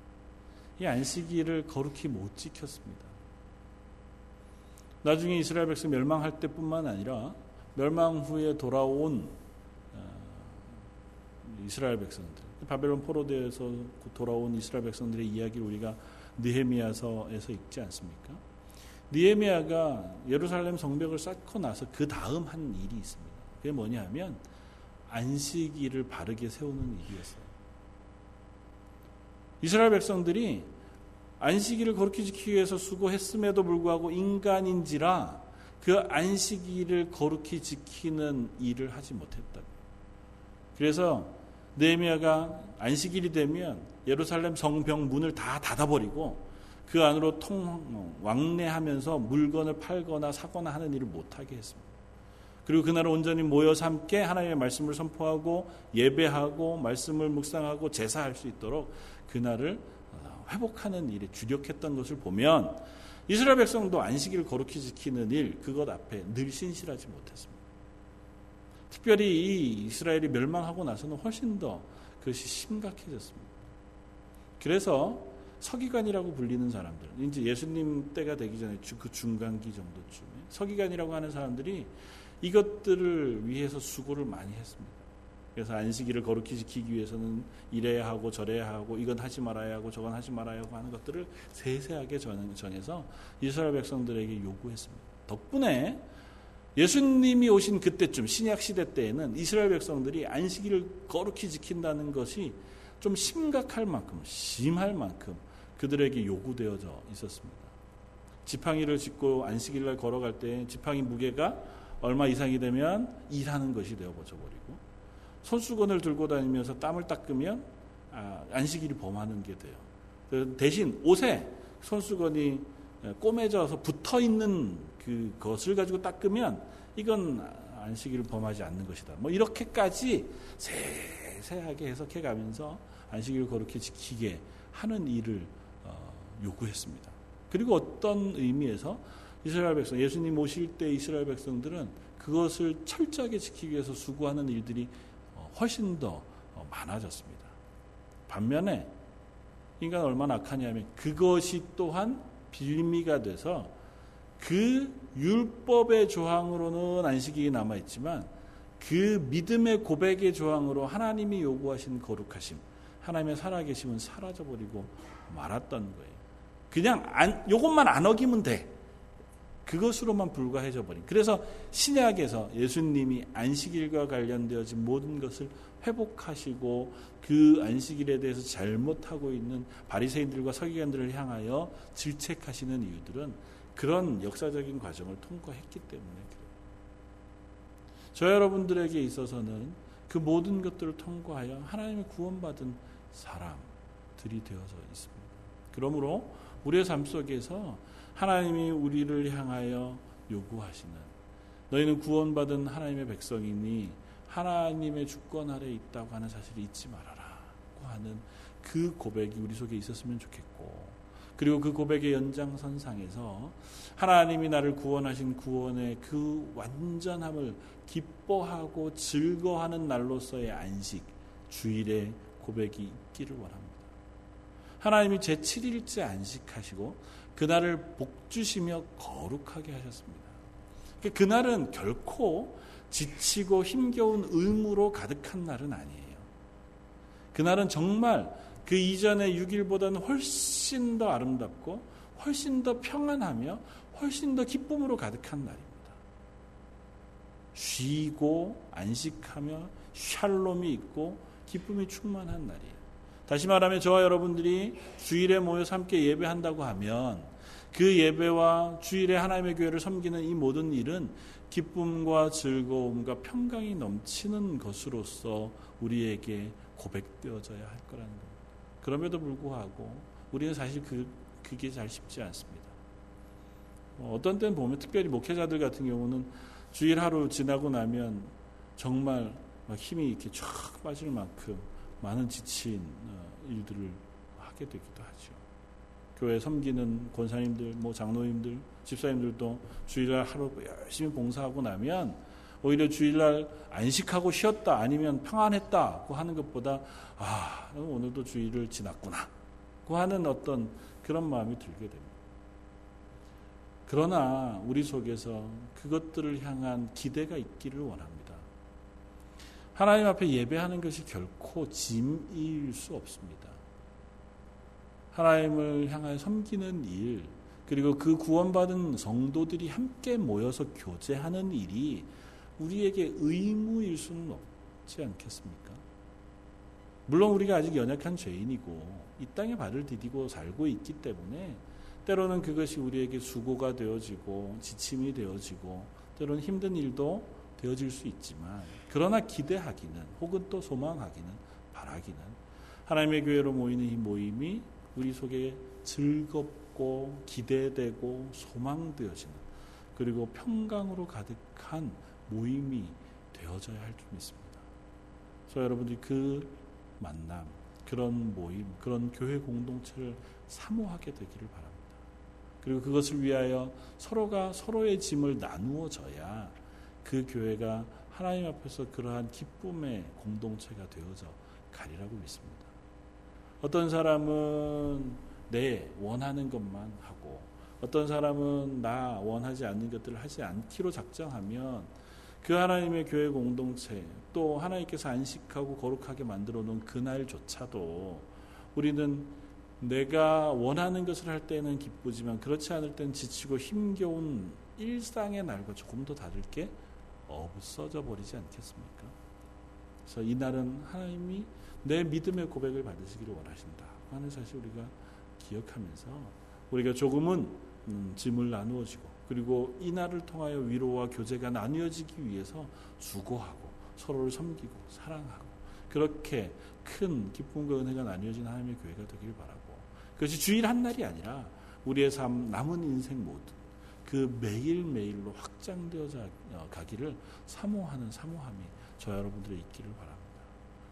이 안식일을 거룩히 못 지켰습니다. 나중에 이스라엘 백성 멸망할 때뿐만 아니라 멸망 후에 돌아온 어, 이스라엘 백성들, 바벨론 포로대에서 돌아온 이스라엘 백성들의 이야기를 우리가 느헤미야서에서 읽지 않습니까? 느헤미야가 예루살렘 성벽을 쌓고 나서 그 다음 한 일이 있습니다. 그게 뭐냐면 안식일을 바르게 세우는 일이었어요. 이스라엘 백성들이 안식일을 거룩히 지키기 위해서 수고했음에도 불구하고 인간인지라 그 안식일을 거룩히 지키는 일을 하지 못했다. 그래서 네미아가 안식일이 되면 예루살렘 성벽 문을 다 닫아버리고 그 안으로 통 왕래하면서 물건을 팔거나 사거나 하는 일을 못하게 했습니다. 그리고 그날 온전히 모여서 함께 하나님의 말씀을 선포하고 예배하고 말씀을 묵상하고 제사할 수 있도록 그날을 회복하는 일에 주력했던 것을 보면 이스라엘 백성도 안식일을 거룩히 지키는 일 그것 앞에 늘 신실하지 못했습니다. 특별히 이 이스라엘이 멸망하고 나서는 훨씬 더 그것이 심각해졌습니다. 그래서 서기관이라고 불리는 사람들, 이제 예수님 때가 되기 전에 그 중간기 정도쯤에 서기관이라고 하는 사람들이 이것들을 위해서 수고를 많이 했습니다. 그래서 안식일을 거룩히 지키기 위해서는 이래야 하고 저래야 하고 이건 하지 말아야 하고 저건 하지 말아야 하고 하는 것들을 세세하게 정해서 이스라엘 백성들에게 요구했습니다. 덕분에 예수님이 오신 그때쯤 신약 시대 때에는 이스라엘 백성들이 안식일을 거룩히 지킨다는 것이 좀 심각할 만큼 심할 만큼 그들에게 요구되어져 있었습니다. 지팡이를 짚고 안식일날 걸어갈 때 지팡이 무게가 얼마 이상이 되면 일하는 것이 되어버려 버리고 손수건을 들고 다니면서 땀을 닦으면 아, 안식일이 범하는 게 돼요. 그 대신 옷에 손수건이 꼬매져서 붙어 있는 그것을 가지고 닦으면 이건 안식일을 범하지 않는 것이다. 뭐 이렇게까지 세세하게 해석해 가면서 안식일을 거룩히 지키게 하는 일을 어, 요구했습니다. 그리고 어떤 의미에서 이스라엘 백성, 예수님 오실 때 이스라엘 백성들은 그것을 철저하게 지키기 위해서 수고하는 일들이 훨씬 더 어, 많아졌습니다. 반면에 인간 얼마나 악하냐면 그것이 또한 빌미가 돼서 그 율법의 조항으로는 안식이 남아 있지만 그 믿음의 고백의 조항으로 하나님이 요구하신 거룩하심, 하나님의 살아계심은 사라져 버리고 말았던 거예요. 그냥 안, 요것만 안 어기면 돼. 그것으로만 불과해져 버린. 그래서 신약에서 예수님이 안식일과 관련되어진 모든 것을 회복하시고 그 안식일에 대해서 잘못하고 있는 바리새인들과 서기관들을 향하여 질책하시는 이유들은 그런 역사적인 과정을 통과했기 때문에 그래요. 저 여러분들에게 있어서는 그 모든 것들을 통과하여 하나님의 구원받은 사람들이 되어서 있습니다. 그러므로 우리의 삶 속에서 하나님이 우리를 향하여 요구하시는 너희는 구원받은 하나님의 백성이니 하나님의 주권 아래 있다고 하는 사실을 잊지 말아라고 하는 그 고백이 우리 속에 있었으면 좋겠고 그리고 그 고백의 연장선상에서 하나님이 나를 구원하신 구원의 그 완전함을 기뻐하고 즐거워하는 날로서의 안식 주일의 고백이 있기를 원합니다. 하나님이 제 7일째 안식하시고 그날을 복주시며 거룩하게 하셨습니다. 그러니까 그날은 결코 지치고 힘겨운 의무로 가득한 날은 아니에요. 그날은 정말 그 이전의 6일보다는 훨씬 더 아름답고 훨씬 더 평안하며 훨씬 더 기쁨으로 가득한 날입니다. 쉬고 안식하며 샬롬이 있고 기쁨이 충만한 날이에요. 다시 말하면 저와 여러분들이 주일에 모여서 함께 예배한다고 하면 그 예배와 주일에 하나님의 교회를 섬기는 이 모든 일은 기쁨과 즐거움과 평강이 넘치는 것으로서 우리에게 고백되어져야 할 거라는 겁니다. 그럼에도 불구하고 우리는 사실 그, 그게 잘 쉽지 않습니다. 뭐 어떤 때는 보면 특별히 목회자들 같은 경우는 주일 하루 지나고 나면 정말 힘이 이렇게 쫙 빠질 만큼 많은 지친 어, 일들을 하게 되기도 하죠. 교회 섬기는 권사님들, 뭐 장로님들, 집사님들도 주일날 하루 열심히 봉사하고 나면 오히려 주일날 안식하고 쉬었다 아니면 평안했다고 하는 것보다 아 오늘도 주일을 지났구나 고 하는 어떤 그런 마음이 들게 됩니다. 그러나 우리 속에서 그것들을 향한 기대가 있기를 원합니다. 하나님 앞에 예배하는 것이 결코 짐일 수 없습니다. 하나님을 향하여 섬기는 일, 그리고 그 구원받은 성도들이 함께 모여서 교제하는 일이 우리에게 의무일 수는 없지 않겠습니까? 물론 우리가 아직 연약한 죄인이고 이 땅에 발을 디디고 살고 있기 때문에 때로는 그것이 우리에게 수고가 되어지고 지침이 되어지고 때로는 힘든 일도 되어질 수 있지만 그러나 기대하기는 혹은 또 소망하기는 바라기는 하나님의 교회로 모이는 이 모임이 우리 속에 즐겁고 기대되고 소망되어지는 그리고 평강으로 가득한 모임이 되어져야 할 줄 믿습니다. 저 여러분들이 그 만남, 그런 모임, 그런 교회 공동체를 사모하게 되기를 바랍니다. 그리고 그것을 위하여 서로가 서로의 짐을 나누어져야 그 교회가 하나님 앞에서 그러한 기쁨의 공동체가 되어져 가리라고 믿습니다. 어떤 사람은 내 원하는 것만 하고 어떤 사람은 나 원하지 않는 것들을 하지 않기로 작정하면 그 하나님의 교회 공동체 또 하나님께서 안식하고 거룩하게 만들어 놓은 그날조차도 우리는 내가 원하는 것을 할 때는 기쁘지만 그렇지 않을 때는 지치고 힘겨운 일상의 날과 조금 더 다를 게 없어져 버리지 않겠습니까? 그래서 이날은 하나님이 내 믿음의 고백을 받으시기를 원하신다 하는 사실 우리가 기억하면서 우리가 조금은 음, 짐을 나누어지고 그리고 이 날을 통하여 위로와 교제가 나뉘어지기 위해서 수고하고 서로를 섬기고 사랑하고 그렇게 큰 기쁨과 은혜가 나뉘어진 하나님의 교회가 되기를 바라고 그것이 주일 한 날이 아니라 우리의 삶 남은 인생 모두 그 매일매일로 확장되어 가기를 사모하는 사모함이 저 여러분들의 있기를 바랍니다.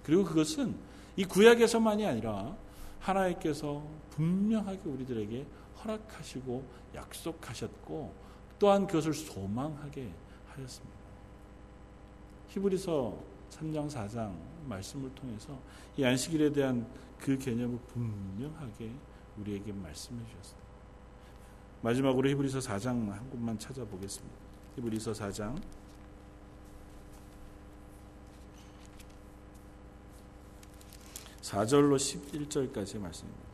그리고 그것은 이 구약에서만이 아니라 하나님께서 분명하게 우리들에게 허락하시고 약속하셨고 또한 그것을 소망하게 하셨습니다. 히브리서 3장 4장 말씀을 통해서 이 안식일에 대한 그 개념을 분명하게 우리에게 말씀해 주셨습니다. 마지막으로 히브리서 4장 한 곳만 찾아보겠습니다. 히브리서 4장 4절로 11절까지 말씀입니다.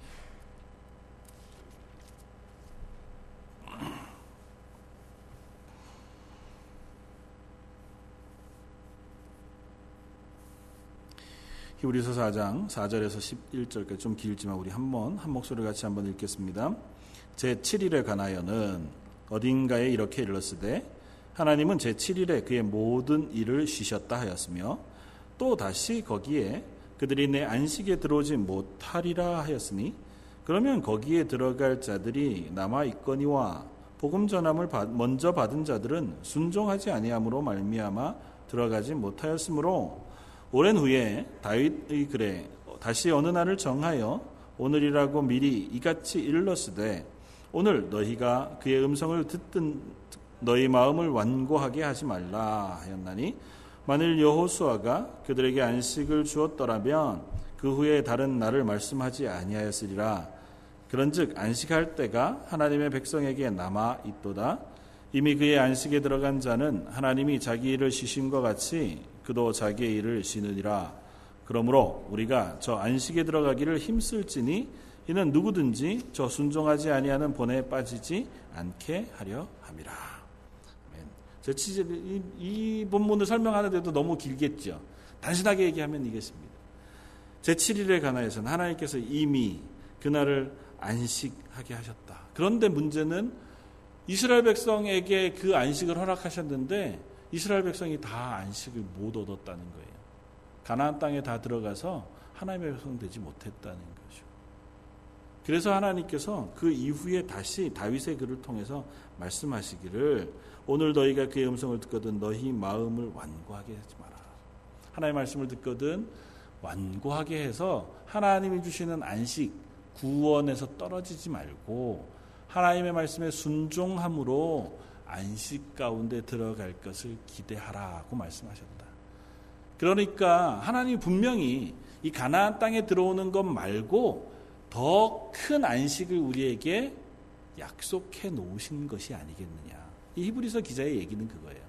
히브리서 4장 4절에서 11절까지 좀 길지만 우리 한번 한 목소리 같이 한번 읽겠습니다. 제 7일에 관하여는 어딘가에 이렇게 일렀으되 하나님은 제 7일에 그의 모든 일을 쉬셨다 하였으며 또 다시 거기에 그들이 내 안식에 들어오지 못하리라 하였으니 그러면 거기에 들어갈 자들이 남아 있거니와 복음 전함을 먼저 받은 자들은 순종하지 아니함으로 말미암아 들어가지 못하였으므로 오랜 후에 다윗의 글에 다시 어느 날을 정하여 오늘이라고 미리 이같이 일렀으되 오늘 너희가 그의 음성을 듣든 너희 마음을 완고하게 하지 말라 하였나니 만일 여호수아가 그들에게 안식을 주었더라면 그 후에 다른 날을 말씀하지 아니하였으리라. 그런즉 안식할 때가 하나님의 백성에게 남아 있도다. 이미 그의 안식에 들어간 자는 하나님이 자기 일을 쉬신 것 같이 그도 자기의 일을 쉬느니라. 그러므로 우리가 저 안식에 들어가기를 힘쓸지니 이는 누구든지 저 순종하지 아니하는 본에 빠지지 않게 하려 함이라. 제 취재 이, 이 본문을 설명하는데도 너무 길겠죠. 단순하게 얘기하면 이겠습니다. 제 7일에 관하여서는 하나님께서 이미 그날을 안식하게 하셨다. 그런데 문제는 이스라엘 백성에게 그 안식을 허락하셨는데 이스라엘 백성이 다 안식을 못 얻었다는 거예요. 가나안 땅에 다 들어가서 하나님의 백성 되지 못했다는 거죠. 그래서 하나님께서 그 이후에 다시 다윗의 글을 통해서 말씀하시기를 오늘 너희가 그의 음성을 듣거든 너희 마음을 완고하게 하지 마라. 하나님의 말씀을 듣거든 완고하게 해서 하나님이 주시는 안식, 구원에서 떨어지지 말고 하나님의 말씀에 순종함으로 안식 가운데 들어갈 것을 기대하라고 말씀하셨다. 그러니까 하나님이 분명히 이 가나안 땅에 들어오는 것 말고 더 큰 안식을 우리에게 약속해 놓으신 것이 아니겠느냐. 이 히브리서 기자의 얘기는 그거예요.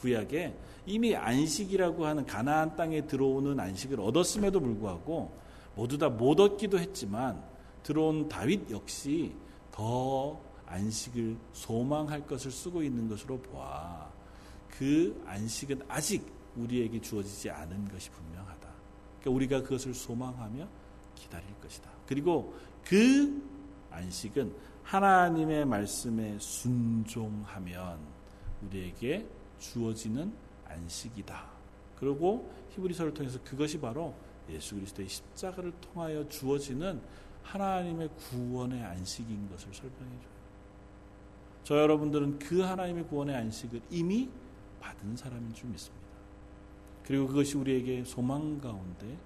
구약에 이미 안식이라고 하는 가나안 땅에 들어오는 안식을 얻었음에도 불구하고 모두 다 못 얻기도 했지만 들어온 다윗 역시 더 안식을 소망할 것을 쓰고 있는 것으로 보아 그 안식은 아직 우리에게 주어지지 않은 것이 분명하다. 그러니까 우리가 그것을 소망하며 기다릴 것이다. 그리고 그 안식은 하나님의 말씀에 순종하면 우리에게 주어지는 안식이다. 그리고 히브리서를 통해서 그것이 바로 예수 그리스도의 십자가를 통하여 주어지는 하나님의 구원의 안식인 것을 설명해 줘요. 저 여러분들은 그 하나님의 구원의 안식을 이미 받은 사람인 줄 믿습니다. 그리고 그것이 우리에게 소망 가운데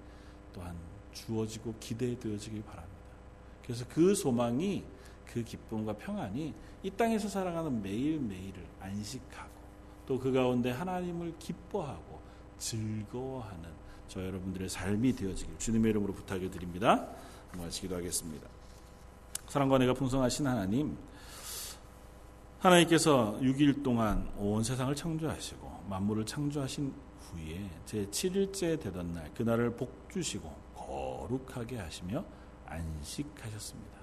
또한 주어지고 기대되어지길 바랍니다. 그래서 그 소망이 그 기쁨과 평안이 이 땅에서 살아가는 매일매일을 안식하고 또 그 가운데 하나님을 기뻐하고 즐거워하는 저 여러분들의 삶이 되어지길 주님의 이름으로 부탁을 드립니다. 마치 기도 하겠습니다. 사랑과 내가 풍성하신 하나님, 하나님께서 6일 동안 온 세상을 창조하시고 만물을 창조하신 후에 제 7일째 되던 날 그날을 복 주시고 거룩하게 하시며 안식하셨습니다.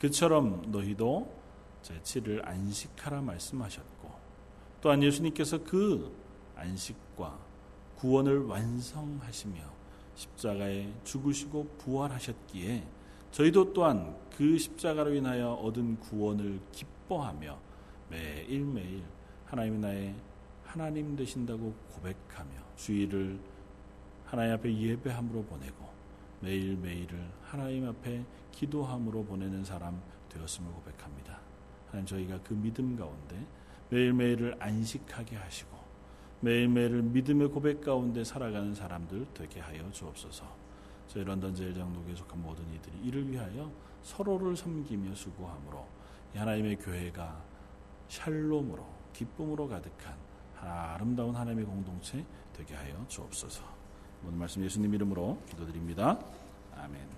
그처럼 너희도 제 7을 안식하라 말씀하셨고 또한 예수님께서 그 안식과 구원을 완성하시며 십자가에 죽으시고 부활하셨기에 저희도 또한 그 십자가로 인하여 얻은 구원을 기뻐하며 매일매일 하나님이 나의 하나님 되신다고 고백하며 주일을 하나님 앞에 예배함으로 보내고 매일매일을 하나님 앞에 기도함으로 보내는 사람 되었음을 고백합니다. 하나님 저희가 그 믿음 가운데 매일매일을 안식하게 하시고 매일매일을 믿음의 고백 가운데 살아가는 사람들 되게 하여 주옵소서. 저희 런던 제일장로교에 속한 모든 이들이 이를 위하여 서로를 섬기며 수고함으로 하나님의 교회가 샬롬으로 기쁨으로 가득한 아름다운 하나님의 공동체 되게 하여 주옵소서. 오늘 말씀 예수님 이름으로 기도드립니다. 아멘.